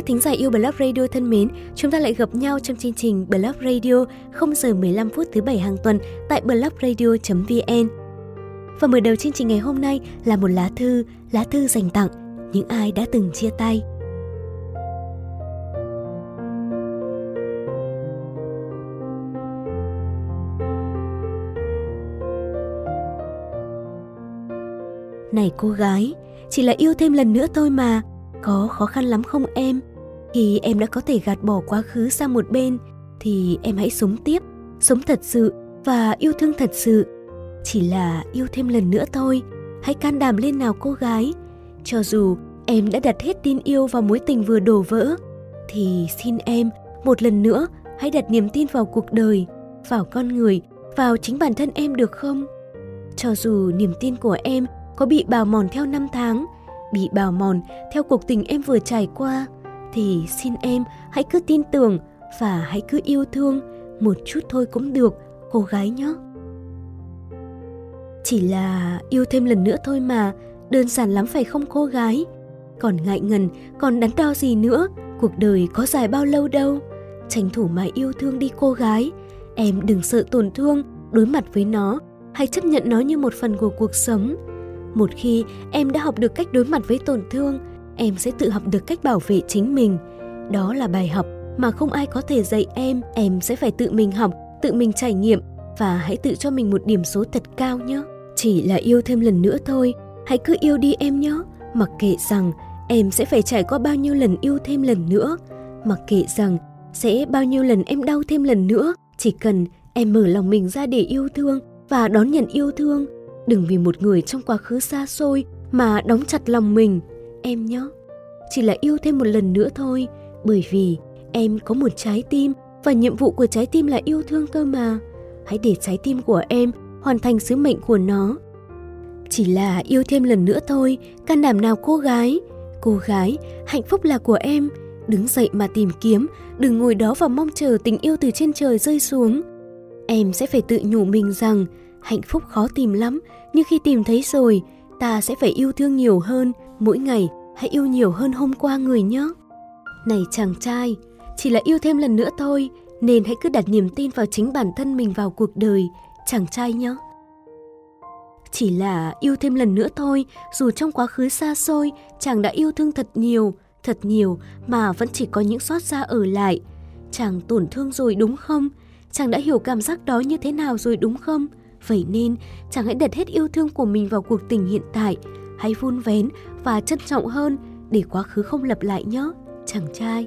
các thính giả yêu Blog Radio thân mến, chúng ta lại gặp nhau trong chương trình Blog Radio 0 giờ 15 phút thứ bảy hàng tuần tại blogradio.vn. Và mở đầu chương trình ngày hôm nay là một lá thư, lá thư dành tặng những ai đã từng chia tay. Này cô gái, chỉ là yêu thêm lần nữa thôi mà, có khó khăn lắm không em? Khi em đã có thể gạt bỏ quá khứ sang một bên, thì em hãy sống tiếp, sống thật sự và yêu thương thật sự. Chỉ là yêu thêm lần nữa thôi, hãy can đảm lên nào cô gái. Cho dù em đã đặt hết tin yêu vào mối tình vừa đổ vỡ, thì xin em một lần nữa hãy đặt niềm tin vào cuộc đời, vào con người, vào chính bản thân em được không? Cho dù niềm tin của em có bị bào mòn theo năm tháng, bị bào mòn theo cuộc tình em vừa trải qua, thì xin em hãy cứ tin tưởng và hãy cứ yêu thương một chút thôi cũng được, cô gái nhé. Chỉ là yêu thêm lần nữa thôi mà, đơn giản lắm phải không cô gái? Còn ngại ngần, còn đắn đo gì nữa, cuộc đời có dài bao lâu đâu. Tranh thủ mà yêu thương đi cô gái, em đừng sợ tổn thương, đối mặt với nó, hãy chấp nhận nó như một phần của cuộc sống một khi em đã học được cách đối mặt với tổn thương em sẽ tự học được cách bảo vệ chính mình. Đó là bài học mà không ai có thể dạy em. Em sẽ phải tự mình học tự mình trải nghiệm và hãy tự cho mình một điểm số thật cao nhé. Chỉ là yêu thêm lần nữa thôi. Hãy cứ yêu đi em nhé. Mặc kệ rằng em sẽ phải trải qua bao nhiêu lần yêu thêm lần nữa. Mặc kệ rằng sẽ bao nhiêu lần em đau thêm lần nữa. Chỉ cần em mở lòng mình ra để yêu thương và đón nhận yêu thương. Đừng vì một người trong quá khứ xa xôi mà đóng chặt lòng mình, em nhé. Chỉ là yêu thêm một lần nữa thôi, bởi vì em có một trái tim và nhiệm vụ của trái tim là yêu thương cơ mà. Hãy để trái tim của em hoàn thành sứ mệnh của nó. Chỉ là yêu thêm lần nữa thôi, can đảm nào cô gái. Cô gái, hạnh phúc là của em. Đứng dậy mà tìm kiếm, đừng ngồi đó và mong chờ tình yêu từ trên trời rơi xuống. Em sẽ phải tự nhủ mình rằng hạnh phúc khó tìm lắm nhưng khi tìm thấy rồi ta sẽ phải yêu thương nhiều hơn mỗi ngày hãy yêu nhiều hơn hôm qua người nhé. Này chàng trai chỉ là yêu thêm lần nữa thôi nên hãy cứ đặt niềm tin vào chính bản thân mình vào cuộc đời chàng trai nhé. Chỉ là yêu thêm lần nữa thôi dù trong quá khứ xa xôi chàng đã yêu thương thật nhiều thật nhiều mà vẫn chỉ có những xót xa ở lại. Chàng tổn thương rồi đúng không? Chàng đã hiểu cảm giác đó như thế nào rồi đúng không? Vậy nên, chàng hãy đặt hết yêu thương của mình vào cuộc tình hiện tại, hãy vun vén và trân trọng hơn để quá khứ không lặp lại nhé, chàng trai.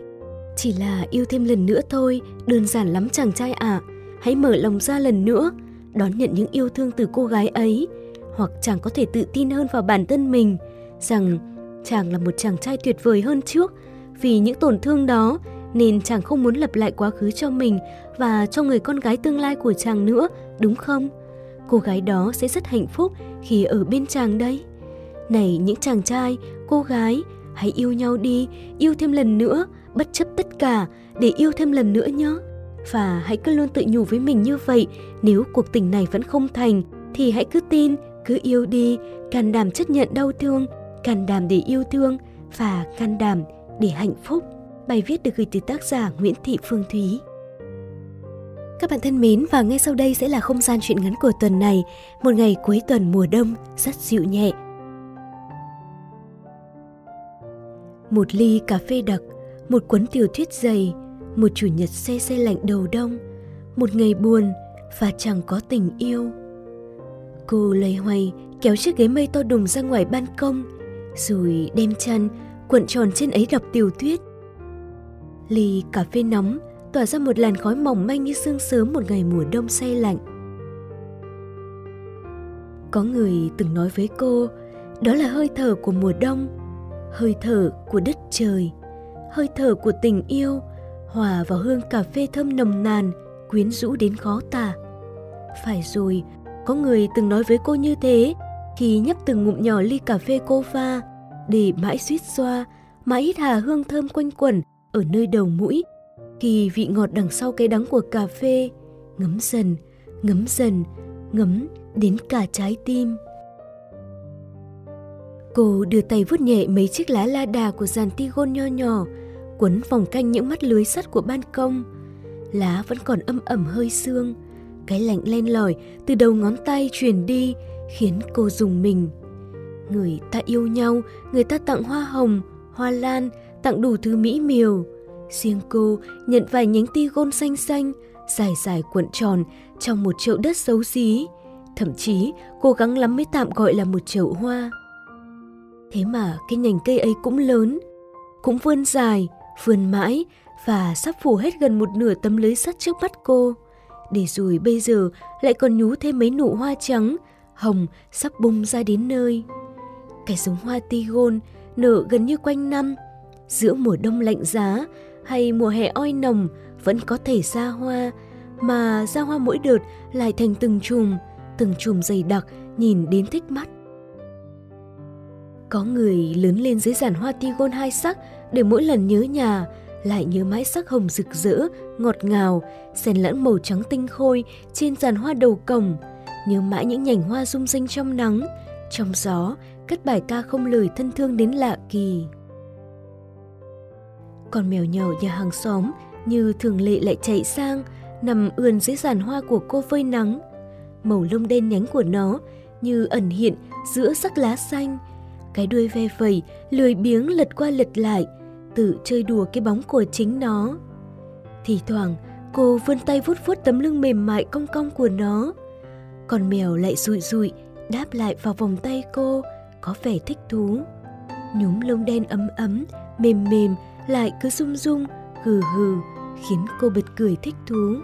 Chỉ là yêu thêm lần nữa thôi, đơn giản lắm chàng trai ạ. À. Hãy mở lòng ra lần nữa, đón nhận những yêu thương từ cô gái ấy. Hoặc chàng có thể tự tin hơn vào bản thân mình, rằng chàng là một chàng trai tuyệt vời hơn trước. Vì những tổn thương đó nên chàng không muốn lặp lại quá khứ cho mình và cho người con gái tương lai của chàng nữa, đúng không? cô gái đó sẽ rất hạnh phúc khi ở bên chàng đây. Này những chàng trai, cô gái, hãy yêu nhau đi, yêu thêm lần nữa, bất chấp tất cả để yêu thêm lần nữa nhé. Và hãy cứ luôn tự nhủ với mình như vậy, nếu cuộc tình này vẫn không thành thì hãy cứ tin, cứ yêu đi, can đảm chấp nhận đau thương, can đảm để yêu thương và can đảm để hạnh phúc. Bài viết được gửi từ tác giả Nguyễn Thị Phương Thúy. Các bạn thân mến và ngay sau đây sẽ là không gian chuyện ngắn của tuần này, một ngày cuối tuần mùa đông rất dịu nhẹ. Một ly cà phê đặc, một cuốn tiểu thuyết dày, một chủ nhật xe xe lạnh đầu đông, một ngày buồn và chẳng có tình yêu. Cô lầy hoay kéo chiếc ghế mây to đùng ra ngoài ban công, rồi đem chăn cuộn tròn trên ấy đọc tiểu thuyết. Ly cà phê nóng tỏa ra một làn khói mỏng manh như sương sớm một ngày mùa đông say lạnh. Có người từng nói với cô, đó là hơi thở của mùa đông, hơi thở của đất trời, hơi thở của tình yêu, hòa vào hương cà phê thơm nồng nàn, quyến rũ đến khó tả. Phải rồi, có người từng nói với cô như thế, khi nhấp từng ngụm nhỏ ly cà phê cô pha, để mãi suýt xoa, mãi hít hà hương thơm quanh quẩn ở nơi đầu mũi khi vị ngọt đằng sau cái đắng của cà phê ngấm dần ngấm dần ngấm đến cả trái tim cô đưa tay vuốt nhẹ mấy chiếc lá la đà của dàn tigon nho nhỏ quấn vòng canh những mắt lưới sắt của ban công. Lá vẫn còn âm ẩm hơi sương, cái lạnh len lỏi từ đầu ngón tay truyền đi khiến cô dùng mình. Người ta yêu nhau, người ta tặng hoa hồng, hoa lan, tặng đủ thứ mỹ miều. Riêng cô nhận vài nhánh ti gôn xanh xanh, dài dài cuộn tròn trong một chậu đất xấu xí. Thậm chí cố gắng lắm mới tạm gọi là một chậu hoa. Thế mà cái nhành cây ấy cũng lớn, cũng vươn dài, vươn mãi và sắp phủ hết gần một nửa tấm lưới sắt trước mắt cô. Để rồi bây giờ lại còn nhú thêm mấy nụ hoa trắng, hồng sắp bung ra đến nơi. Cái giống hoa tigon nở gần như quanh năm, giữa mùa đông lạnh giá hay mùa hè oi nồng vẫn có thể ra hoa, mà ra hoa mỗi đợt lại thành từng chùm, từng chùm dày đặc nhìn đến thích mắt. Có người lớn lên dưới giàn hoa ti gôn hai sắc để mỗi lần nhớ nhà lại nhớ mãi sắc hồng rực rỡ, ngọt ngào, xen lẫn màu trắng tinh khôi trên giàn hoa đầu cổng, nhớ mãi những nhành hoa rung rinh trong nắng, trong gió, cất bài ca không lời thân thương đến lạ kỳ. Con mèo nhỏ nhà hàng xóm như thường lệ lại chạy sang, nằm ườn dưới giàn hoa của cô phơi nắng. Màu lông đen nhánh của nó như ẩn hiện giữa sắc lá xanh, cái đuôi ve vẩy, lười biếng lật qua lật lại, tự chơi đùa cái bóng của chính nó. Thì thoảng, cô vươn tay vuốt vuốt tấm lưng mềm mại cong cong của nó. Con mèo lại rụi rụi, đáp lại vào vòng tay cô, có vẻ thích thú. Nhúm lông đen ấm ấm, mềm mềm, lại cứ rung rung, hừ hừ, khiến cô bật cười thích thú.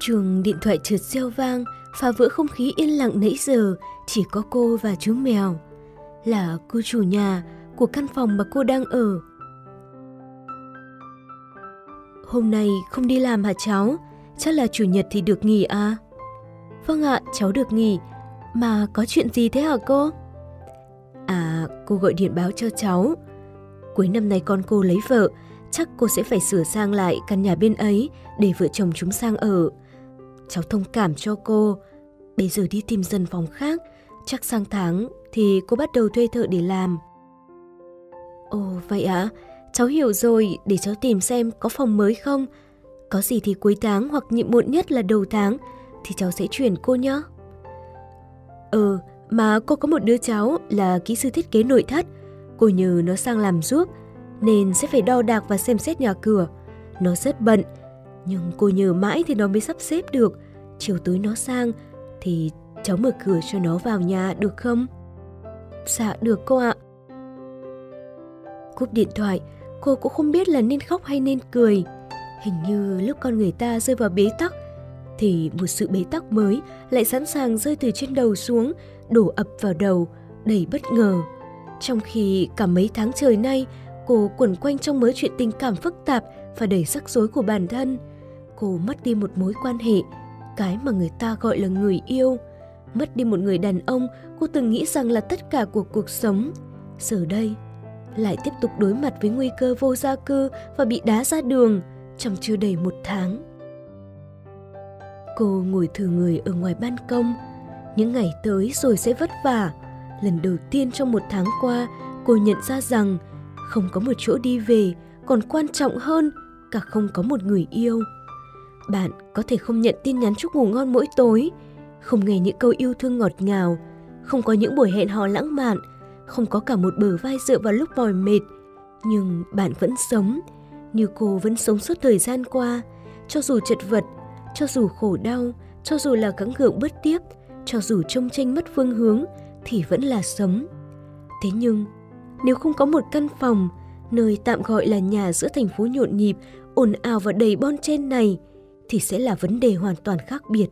Chuông điện thoại trượt reo vang, phá vỡ không khí yên lặng nãy giờ, chỉ có cô và chú mèo. Là cô chủ nhà của căn phòng mà cô đang ở. Hôm nay không đi làm hả cháu? Chắc là chủ nhật thì được nghỉ à? Vâng ạ, cháu được nghỉ. Mà có chuyện gì thế hả cô? À, cô gọi điện báo cho cháu. Cuối năm nay con cô lấy vợ, chắc cô sẽ phải sửa sang lại căn nhà bên ấy để vợ chồng chúng sang ở. Cháu thông cảm cho cô. Bây giờ đi tìm dần phòng khác, chắc sang tháng thì cô bắt đầu thuê thợ để làm. Ồ vậy ạ, à? cháu hiểu rồi, để cháu tìm xem có phòng mới không. Có gì thì cuối tháng hoặc nhịn muộn nhất là đầu tháng thì cháu sẽ chuyển cô nhé. Ừ, mà cô có một đứa cháu là kỹ sư thiết kế nội thất. Cô nhờ nó sang làm giúp nên sẽ phải đo đạc và xem xét nhà cửa. Nó rất bận, nhưng cô nhờ mãi thì nó mới sắp xếp được. Chiều tối nó sang thì cháu mở cửa cho nó vào nhà được không? Dạ được cô ạ. Cúp điện thoại, cô cũng không biết là nên khóc hay nên cười. Hình như lúc con người ta rơi vào bế tắc, thì một sự bế tắc mới lại sẵn sàng rơi từ trên đầu xuống, đổ ập vào đầu, đầy bất ngờ. Trong khi cả mấy tháng trời nay, cô quẩn quanh trong mớ chuyện tình cảm phức tạp và đầy rắc rối của bản thân. Cô mất đi một mối quan hệ, cái mà người ta gọi là người yêu. Mất đi một người đàn ông cô từng nghĩ rằng là tất cả của cuộc sống. Giờ đây, lại tiếp tục đối mặt với nguy cơ vô gia cư và bị đá ra đường trong chưa đầy một tháng. Cô ngồi thử người ở ngoài ban công. Những ngày tới rồi sẽ vất vả. Lần đầu tiên trong một tháng qua, cô nhận ra rằng không có một chỗ đi về còn quan trọng hơn cả không có một người yêu. Bạn có thể không nhận tin nhắn chúc ngủ ngon mỗi tối, không nghe những câu yêu thương ngọt ngào, không có những buổi hẹn hò lãng mạn, không có cả một bờ vai dựa vào lúc mỏi mệt, nhưng bạn vẫn sống, như cô vẫn sống suốt thời gian qua, cho dù chật vật, cho dù khổ đau, cho dù là gắng gượng bất tiếp, cho dù trông tranh mất phương hướng thì vẫn là sống. Thế nhưng, nếu không có một căn phòng, nơi tạm gọi là nhà giữa thành phố nhộn nhịp, ồn ào và đầy bon chen này, thì sẽ là vấn đề hoàn toàn khác biệt.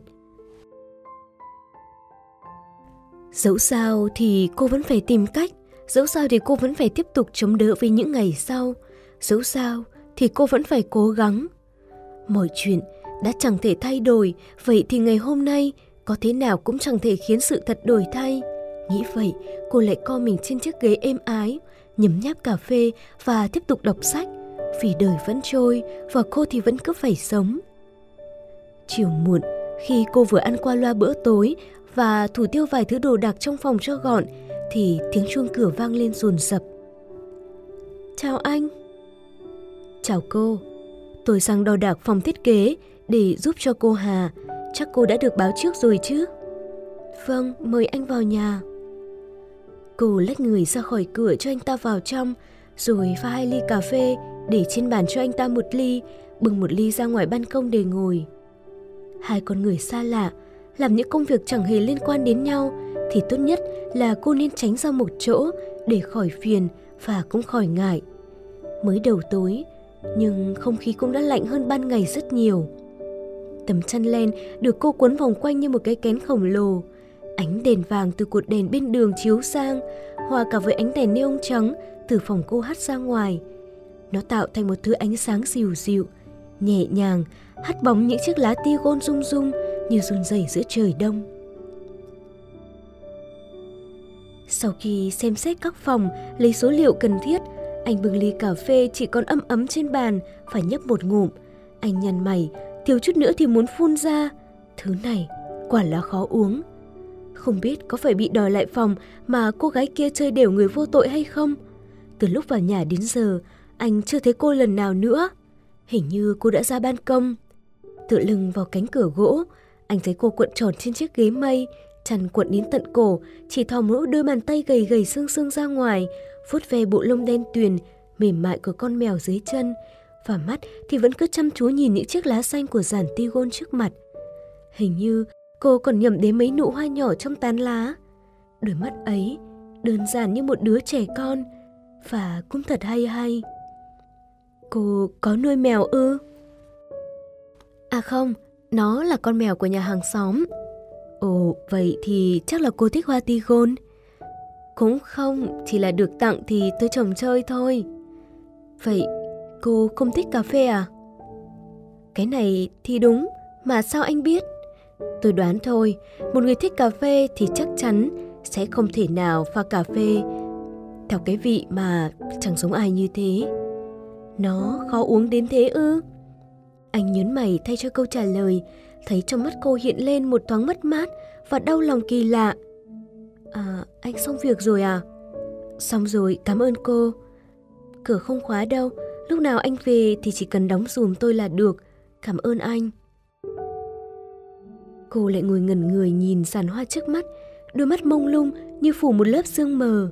Dẫu sao thì cô vẫn phải tìm cách, dẫu sao thì cô vẫn phải tiếp tục chống đỡ với những ngày sau, dẫu sao thì cô vẫn phải cố gắng. Mọi chuyện đã chẳng thể thay đổi, vậy thì ngày hôm nay có thế nào cũng chẳng thể khiến sự thật đổi thay. Nghĩ vậy, cô lại co mình trên chiếc ghế êm ái, nhấm nháp cà phê và tiếp tục đọc sách. Vì đời vẫn trôi và cô thì vẫn cứ phải sống. Chiều muộn, khi cô vừa ăn qua loa bữa tối và thủ tiêu vài thứ đồ đạc trong phòng cho gọn thì tiếng chuông cửa vang lên rồn rập. Chào anh. Chào cô. Tôi sang đo đạc phòng thiết kế để giúp cho cô Hà. Chắc cô đã được báo trước rồi chứ? Vâng, mời anh vào nhà. Cô lách người ra khỏi cửa cho anh ta vào trong, rồi pha hai ly cà phê để trên bàn cho anh ta một ly, bưng một ly ra ngoài ban công để ngồi. Hai con người xa lạ, làm những công việc chẳng hề liên quan đến nhau thì tốt nhất là cô nên tránh ra một chỗ để khỏi phiền và cũng khỏi ngại. Mới đầu tối, nhưng không khí cũng đã lạnh hơn ban ngày rất nhiều. Tấm chăn len được cô cuốn vòng quanh như một cái kén khổng lồ. Ánh đèn vàng từ cột đèn bên đường chiếu sang, hòa cả với ánh đèn neon trắng từ phòng cô hắt ra ngoài. Nó tạo thành một thứ ánh sáng dịu dịu, nhẹ nhàng, hắt bóng những chiếc lá tigon rung rung như run rẩy giữa trời đông. Sau khi xem xét các phòng, lấy số liệu cần thiết, anh bưng ly cà phê chỉ còn ấm ấm trên bàn, phải nhấp một ngụm. Anh nhăn mày, thiếu chút nữa thì muốn phun ra. Thứ này quả là khó uống. Không biết có phải bị đòi lại phòng mà cô gái kia chơi đều người vô tội hay không? Từ lúc vào nhà đến giờ, anh chưa thấy cô lần nào nữa. Hình như cô đã ra ban công. Tựa lưng vào cánh cửa gỗ, anh thấy cô cuộn tròn trên chiếc ghế mây, chăn cuộn đến tận cổ, chỉ thò mũi đôi bàn tay gầy gầy xương xương ra ngoài, vuốt ve bộ lông đen tuyền, mềm mại của con mèo dưới chân, và mắt thì vẫn cứ chăm chú nhìn những chiếc lá xanh của giàn tigon trước mặt. Hình như cô còn nhầm đến mấy nụ hoa nhỏ trong tán lá. Đôi mắt ấy đơn giản như một đứa trẻ con và cũng thật hay hay. Cô có nuôi mèo ư? À không, nó là con mèo của nhà hàng xóm. Ồ, vậy thì chắc là cô thích hoa tigon. Cũng không, chỉ là được tặng thì tôi trồng chơi thôi. Vậy cô không thích cà phê à? Cái này thì đúng, mà sao anh biết? Tôi đoán thôi, một người thích cà phê thì chắc chắn sẽ không thể nào pha cà phê theo cái vị mà chẳng giống ai như thế. Nó khó uống đến thế ư? Anh nhớn mày thay cho câu trả lời, thấy trong mắt cô hiện lên một thoáng mất mát và đau lòng kỳ lạ. À, anh xong việc rồi à? Xong rồi, cảm ơn cô. Cửa không khóa đâu, lúc nào anh về thì chỉ cần đóng dùm tôi là được. Cảm ơn anh. Cô lại ngồi ngẩn người nhìn sàn hoa trước mắt, đôi mắt mông lung như phủ một lớp sương mờ.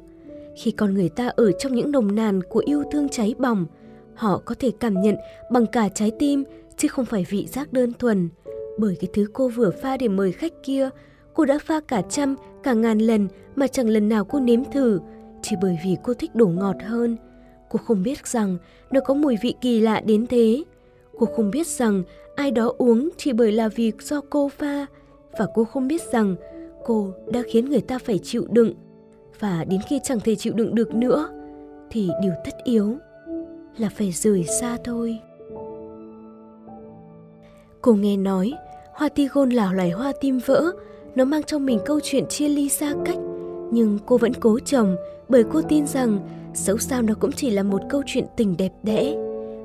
Khi con người ta ở trong những nồng nàn của yêu thương cháy bỏng, họ có thể cảm nhận bằng cả trái tim chứ không phải vị giác đơn thuần. Bởi cái thứ cô vừa pha để mời khách kia, cô đã pha cả trăm, cả ngàn lần mà chẳng lần nào cô nếm thử, chỉ bởi vì cô thích đổ ngọt hơn. Cô không biết rằng nó có mùi vị kỳ lạ đến thế. Cô không biết rằng ai đó uống chỉ bởi là vì do cô pha và cô không biết rằng cô đã khiến người ta phải chịu đựng và đến khi chẳng thể chịu đựng được nữa thì điều tất yếu là phải rời xa thôi. Cô nghe nói, hoa tigon là loài hoa tim vỡ, nó mang trong mình câu chuyện chia ly xa cách. Nhưng cô vẫn cố trồng bởi cô tin rằng dẫu sao nó cũng chỉ là một câu chuyện tình đẹp đẽ.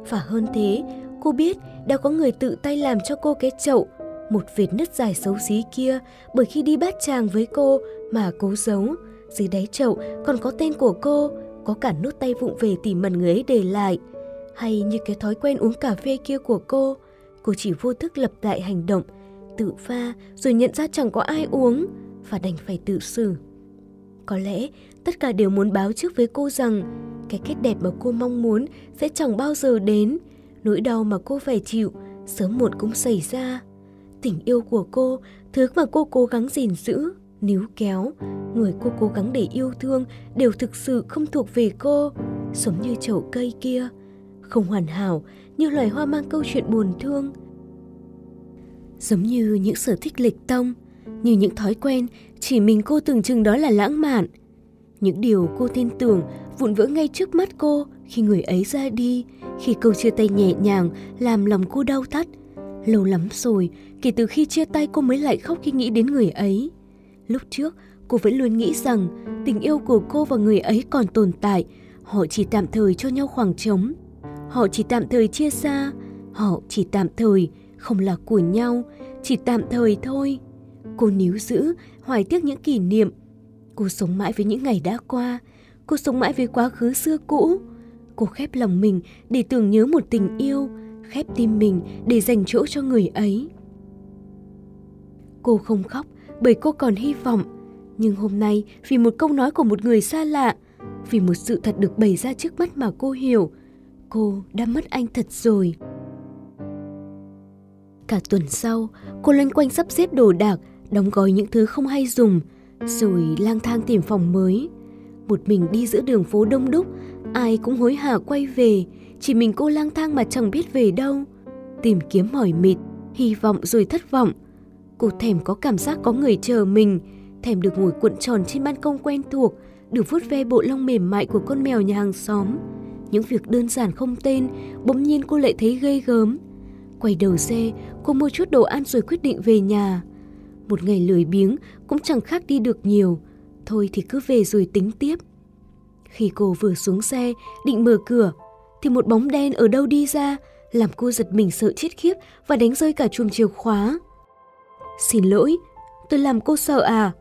Và hơn thế, cô biết đã có người tự tay làm cho cô cái chậu, một vệt nứt dài xấu xí kia bởi khi đi bát tràng với cô mà cố giấu. Dưới đáy chậu còn có tên của cô, có cả nút tay vụng về tỉ mẩn người ấy để lại. Hay như cái thói quen uống cà phê kia của cô, cô chỉ vô thức lập lại hành động, tự pha rồi nhận ra chẳng có ai uống và đành phải tự xử. Có lẽ tất cả đều muốn báo trước với cô rằng cái kết đẹp mà cô mong muốn sẽ chẳng bao giờ đến, nỗi đau mà cô phải chịu sớm muộn cũng xảy ra. Tình yêu của cô, thứ mà cô cố gắng gìn giữ, níu kéo, người cô cố gắng để yêu thương đều thực sự không thuộc về cô, giống như chậu cây kia, không hoàn hảo như loài hoa mang câu chuyện buồn thương. Giống như những sở thích lịch tông, như những thói quen chỉ mình cô tưởng chừng đó là lãng mạn. Những điều cô tin tưởng vụn vỡ ngay trước mắt cô khi người ấy ra đi, khi câu chia tay nhẹ nhàng làm lòng cô đau thắt. Lâu lắm rồi, kể từ khi chia tay cô mới lại khóc khi nghĩ đến người ấy. Lúc trước, cô vẫn luôn nghĩ rằng tình yêu của cô và người ấy còn tồn tại, họ chỉ tạm thời cho nhau khoảng trống. Họ chỉ tạm thời chia xa, họ chỉ tạm thời không là của nhau, chỉ tạm thời thôi. Cô níu giữ, hoài tiếc những kỷ niệm. Cô sống mãi với những ngày đã qua, cô sống mãi với quá khứ xưa cũ. Cô khép lòng mình để tưởng nhớ một tình yêu, khép tim mình để dành chỗ cho người ấy. Cô không khóc bởi cô còn hy vọng. Nhưng hôm nay vì một câu nói của một người xa lạ, vì một sự thật được bày ra trước mắt mà cô hiểu, cô đã mất anh thật rồi. Cả tuần sau, cô loanh quanh sắp xếp đồ đạc, đóng gói những thứ không hay dùng, rồi lang thang tìm phòng mới. Một mình đi giữa đường phố đông đúc, ai cũng hối hả quay về, chỉ mình cô lang thang mà chẳng biết về đâu. Tìm kiếm mỏi mịt, hy vọng rồi thất vọng. Cô thèm có cảm giác có người chờ mình, thèm được ngồi cuộn tròn trên ban công quen thuộc, được vuốt ve bộ lông mềm mại của con mèo nhà hàng xóm. Những việc đơn giản không tên, bỗng nhiên cô lại thấy ghê gớm. Quay đầu xe, cô mua chút đồ ăn rồi quyết định về nhà. Một ngày lười biếng cũng chẳng khác đi được nhiều. Thôi thì cứ về rồi tính tiếp. Khi cô vừa xuống xe, định mở cửa, thì một bóng đen ở đâu đi ra, làm cô giật mình sợ chết khiếp và đánh rơi cả chùm chìa khóa. Xin lỗi, tôi làm cô sợ à?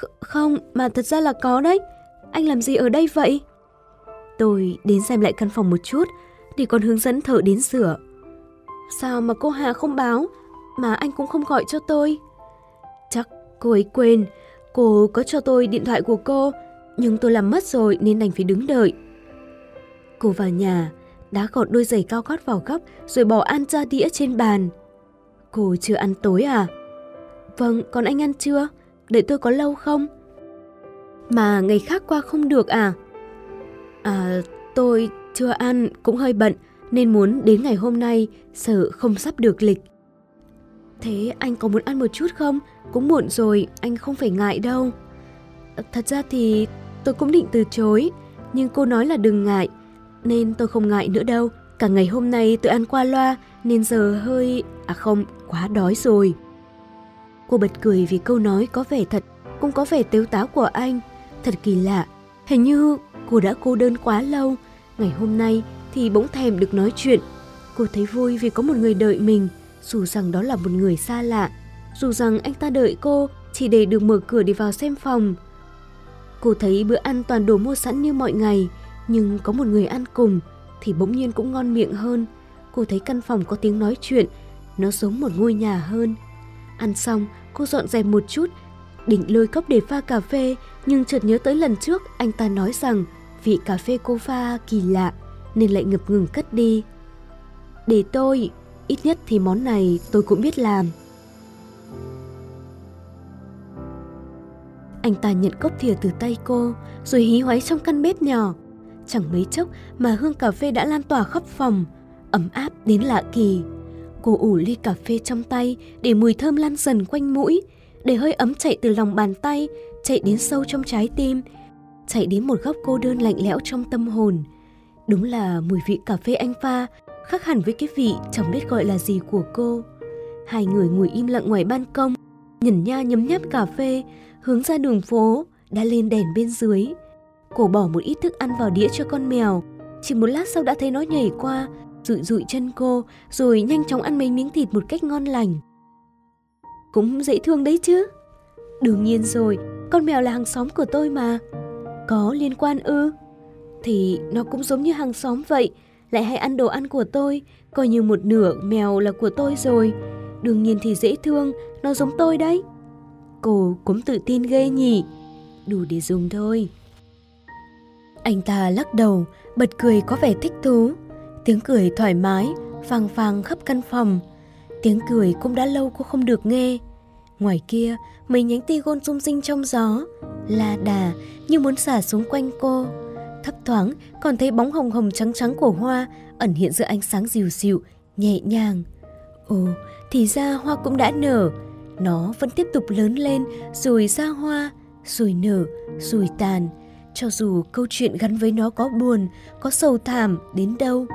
Kh- không, mà thật ra là có đấy. Anh làm gì ở đây vậy? Tôi đến xem lại căn phòng một chút, để còn hướng dẫn thợ đến sửa. Sao mà cô Hà không báo, mà anh cũng không gọi cho tôi? Chắc cô ấy quên, cô có cho tôi điện thoại của cô, nhưng tôi làm mất rồi nên đành phải đứng đợi. Cô vào nhà, đá gọt đôi giày cao gót vào góc rồi bỏ ăn ra đĩa trên bàn. Cô chưa ăn tối à? Vâng, còn anh ăn chưa? Đợi tôi có lâu không? Mà ngày khác qua không được à? À, tôi chưa ăn, cũng hơi bận, nên muốn đến ngày hôm nay, sợ không sắp được lịch. Thế anh có muốn ăn một chút không? Cũng muộn rồi, anh không phải ngại đâu. À, thật ra thì tôi cũng định từ chối, nhưng cô nói là đừng ngại, nên tôi không ngại nữa đâu. Cả ngày hôm nay tôi ăn qua loa nên giờ hơi... À không, quá đói rồi. Cô bật cười vì câu nói có vẻ thật, cũng có vẻ tếu táo của anh. Thật kỳ lạ, hình như cô đã cô đơn quá lâu. Ngày hôm nay thì bỗng thèm được nói chuyện. Cô thấy vui vì có một người đợi mình, dù rằng đó là một người xa lạ. Dù rằng anh ta đợi cô chỉ để được mở cửa đi vào xem phòng. Cô thấy bữa ăn toàn đồ mua sẵn như mọi ngày, nhưng có một người ăn cùng thì bỗng nhiên cũng ngon miệng hơn. Cô thấy căn phòng có tiếng nói chuyện, nó giống một ngôi nhà hơn. Ăn xong, cô dọn dẹp một chút, định lôi cốc để pha cà phê, nhưng chợt nhớ tới lần trước anh ta nói rằng vị cà phê cô pha kỳ lạ, nên lại ngập ngừng cất đi. Để tôi, ít nhất thì món này tôi cũng biết làm. Anh ta nhận cốc thìa từ tay cô, rồi hí hoáy trong căn bếp nhỏ. Chẳng mấy chốc mà hương cà phê đã lan tỏa khắp phòng, ấm áp đến lạ kỳ. Cô ủ ly cà phê trong tay để mùi thơm lan dần quanh mũi, để hơi ấm chạy từ lòng bàn tay, chạy đến sâu trong trái tim, chạy đến một góc cô đơn lạnh lẽo trong tâm hồn. Đúng là mùi vị cà phê anh pha khác hẳn với cái vị chẳng biết gọi là gì của cô. Hai người ngồi im lặng ngoài ban công, nhẩn nha nhấm nháp cà phê, hướng ra đường phố, đã lên đèn bên dưới. Cô bỏ một ít thức ăn vào đĩa cho con mèo, chỉ một lát sau đã thấy nó nhảy qua, rụi rụi chân cô, rồi nhanh chóng ăn mấy miếng thịt một cách ngon lành. Cũng dễ thương đấy chứ. Đương nhiên rồi, con mèo là hàng xóm của tôi mà. Có liên quan ư? Thì nó cũng giống như hàng xóm vậy, lại hay ăn đồ ăn của tôi, coi như một nửa mèo là của tôi rồi. Đương nhiên thì dễ thương, nó giống tôi đấy. Cô cũng tự tin ghê nhỉ, đủ để dùng thôi. Anh ta lắc đầu, bật cười có vẻ thích thú. Tiếng cười thoải mái, vang vang khắp căn phòng. Tiếng cười cũng đã lâu cô không được nghe. Ngoài kia, mấy nhánh tigon rung rinh trong gió, la đà như muốn xả xuống quanh cô. Thấp thoáng còn thấy bóng hồng hồng trắng trắng của hoa ẩn hiện giữa ánh sáng dịu dịu, nhẹ nhàng. Ồ, thì ra hoa cũng đã nở. Nó vẫn tiếp tục lớn lên rồi ra hoa, rồi nở, rồi tàn. Cho dù câu chuyện gắn với nó có buồn, có sầu thảm đến đâu.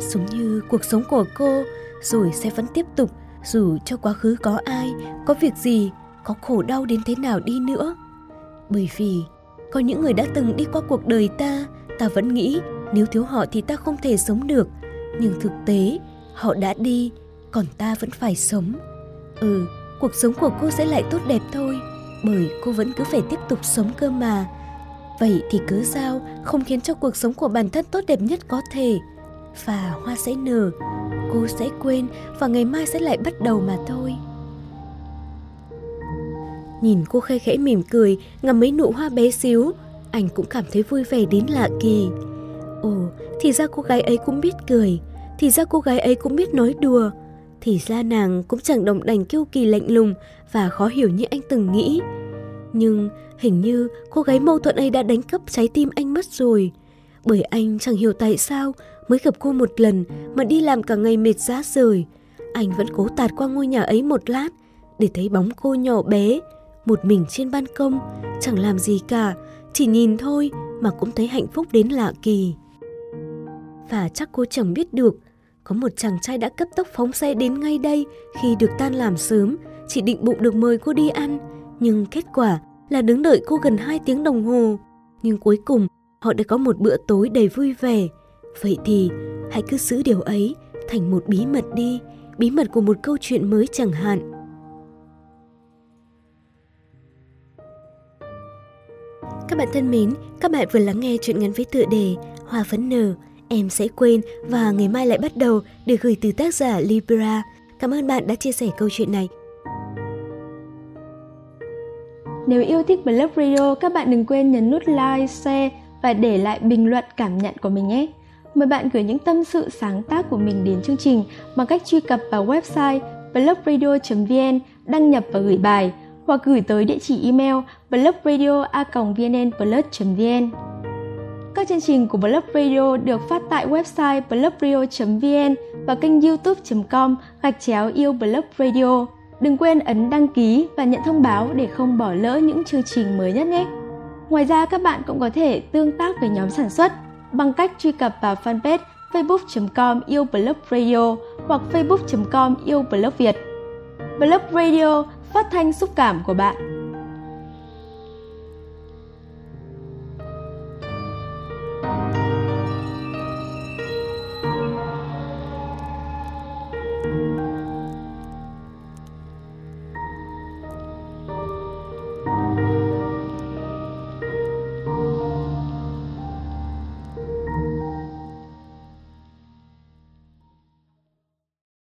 Giống như cuộc sống của cô, rồi sẽ vẫn tiếp tục dù cho quá khứ có ai, có việc gì, có khổ đau đến thế nào đi nữa. Bởi vì có những người đã từng đi qua cuộc đời ta, ta vẫn nghĩ nếu thiếu họ thì ta không thể sống được. Nhưng thực tế, họ đã đi, còn ta vẫn phải sống. Ừ, cuộc sống của cô sẽ lại tốt đẹp thôi, bởi cô vẫn cứ phải tiếp tục sống cơ mà. Vậy thì cứ sao không khiến cho cuộc sống của bản thân tốt đẹp nhất có thể. Và hoa sẽ nở, cô sẽ quên và ngày mai sẽ lại bắt đầu mà thôi. Nhìn cô khẽ khẽ mỉm cười, ngắm mấy nụ hoa bé xíu, anh cũng cảm thấy vui vẻ đến lạ kỳ. Ồ, thì ra cô gái ấy cũng biết cười, thì ra cô gái ấy cũng biết nói đùa, thì ra nàng cũng chẳng đồng đành kiêu kỳ lạnh lùng và khó hiểu như anh từng nghĩ. Nhưng hình như cô gái mâu thuẫn ấy đã đánh cắp trái tim anh mất rồi. Bởi anh chẳng hiểu tại sao mới gặp cô một lần mà đi làm cả ngày mệt rã rời. Anh vẫn cố tạt qua ngôi nhà ấy một lát để thấy bóng cô nhỏ bé, một mình trên ban công, chẳng làm gì cả, chỉ nhìn thôi mà cũng thấy hạnh phúc đến lạ kỳ. Và chắc cô chẳng biết được, có một chàng trai đã cấp tốc phóng xe đến ngay đây khi được tan làm sớm, chỉ định bụng được mời cô đi ăn, nhưng kết quả là đứng đợi cô gần 2 tiếng đồng hồ. Nhưng cuối cùng họ đã có một bữa tối đầy vui vẻ. Vậy thì hãy cứ giữ điều ấy thành một bí mật đi, bí mật của một câu chuyện mới chẳng hạn. Các bạn thân mến, các bạn vừa lắng nghe chuyện ngắn với tựa đề Hoa phấn nở, em sẽ quên và ngày mai lại bắt đầu được gửi từ tác giả Libra. Cảm ơn bạn đã chia sẻ câu chuyện này. Nếu yêu thích Blog Radio, các bạn đừng quên nhấn nút like, share và để lại bình luận cảm nhận của mình nhé. Mời bạn gửi những tâm sự sáng tác của mình đến chương trình bằng cách truy cập vào website blogradio.vn, đăng nhập và gửi bài hoặc gửi tới địa chỉ email blogradio.vnnplus.vn. Các chương trình của Blog Radio được phát tại website blogradio.vn và kênh youtube.com gạch chéo yêu Blog Radio. Đừng quên ấn đăng ký và nhận thông báo để không bỏ lỡ những chương trình mới nhất nhé. Ngoài ra các bạn cũng có thể tương tác với nhóm sản xuất bằng cách truy cập vào fanpage facebook.com yêu blog radio hoặc facebook.com yêu blog Việt. Blog Radio phát thanh xúc cảm của bạn